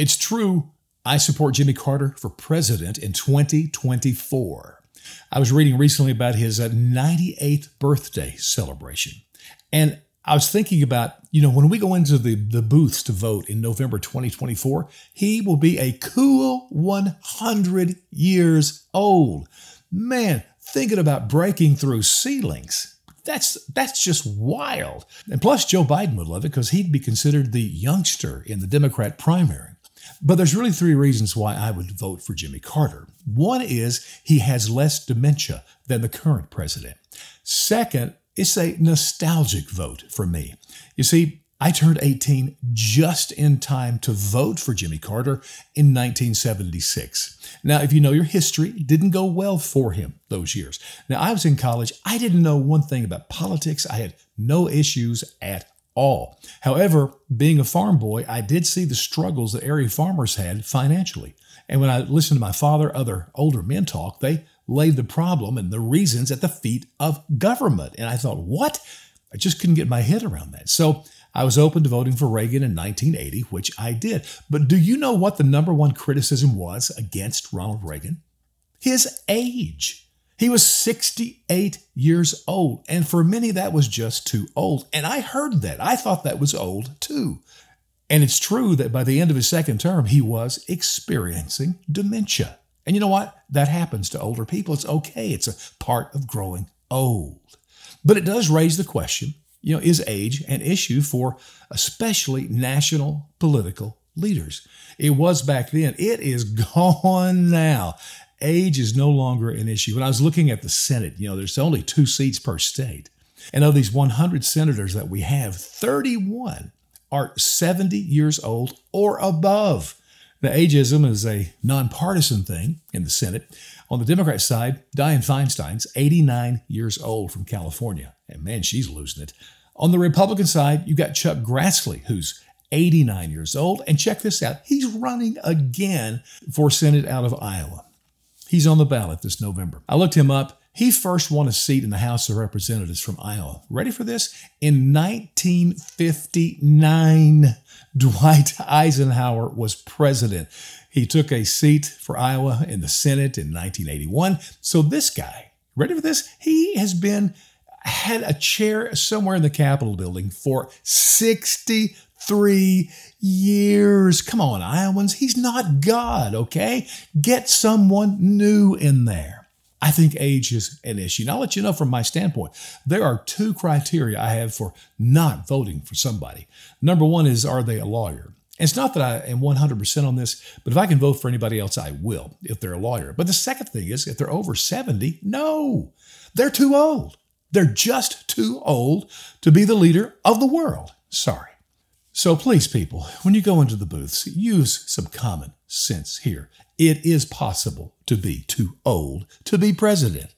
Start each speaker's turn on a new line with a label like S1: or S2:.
S1: It's true, I support Jimmy Carter for president in 2024. I was reading recently about his 98th uh, birthday celebration. And I was thinking about, you know, when we go into the, the booths to vote in November 2024, he will be a cool 100 years old. Man, thinking about breaking through ceilings. That's that's just wild. And plus Joe Biden would love it because he'd be considered the youngster in the Democrat primary. But there's really three reasons why I would vote for Jimmy Carter. One is he has less dementia than the current president. Second, it's a nostalgic vote for me. You see, I turned 18 just in time to vote for Jimmy Carter in 1976. Now, if you know your history, it didn't go well for him those years. Now, I was in college. I didn't know one thing about politics. I had no issues at all. However, being a farm boy, I did see the struggles that area farmers had financially. And when I listened to my father, other older men talk, they laid the problem and the reasons at the feet of government. And I thought, what? I just couldn't get my head around that. So I was open to voting for Reagan in 1980, which I did. But do you know what the number one criticism was against Ronald Reagan? His age. He was 68 years old. And for many, that was just too old. And I heard that. I thought that was old too. And it's true that by the end of his second term, he was experiencing dementia. And you know what? That happens to older people. It's okay, it's a part of growing old. But it does raise the question you know, is age an issue for especially national political leaders? It was back then. It is gone now age is no longer an issue. When I was looking at the Senate, you know, there's only two seats per state. And of these 100 senators that we have, 31 are 70 years old or above. The ageism is a nonpartisan thing in the Senate. On the Democrat side, Dianne Feinstein's 89 years old from California. And man, she's losing it. On the Republican side, you've got Chuck Grassley, who's 89 years old. And check this out he's running again for Senate out of Iowa. He's on the ballot this November. I looked him up. He first won a seat in the House of Representatives from Iowa. Ready for this? In 1959, Dwight Eisenhower was president. He took a seat for Iowa in the Senate in 1981. So this guy, ready for this? He has been had a chair somewhere in the Capitol building for 60 three years. Come on, Iowans. He's not God, okay? Get someone new in there. I think age is an issue. And I'll let you know from my standpoint, there are two criteria I have for not voting for somebody. Number one is, are they a lawyer? And it's not that I am 100% on this, but if I can vote for anybody else, I will if they're a lawyer. But the second thing is, if they're over 70, no, they're too old. They're just too old to be the leader of the world. Sorry. So please, people, when you go into the booths, use some common sense here. It is possible to be too old to be president.